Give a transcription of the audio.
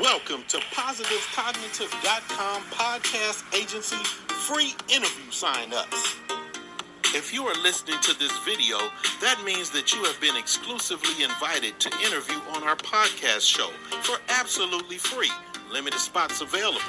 Welcome to PositiveCognitive.com podcast agency free interview sign ups. If you are listening to this video, that means that you have been exclusively invited to interview on our podcast show for absolutely free. Limited spots available.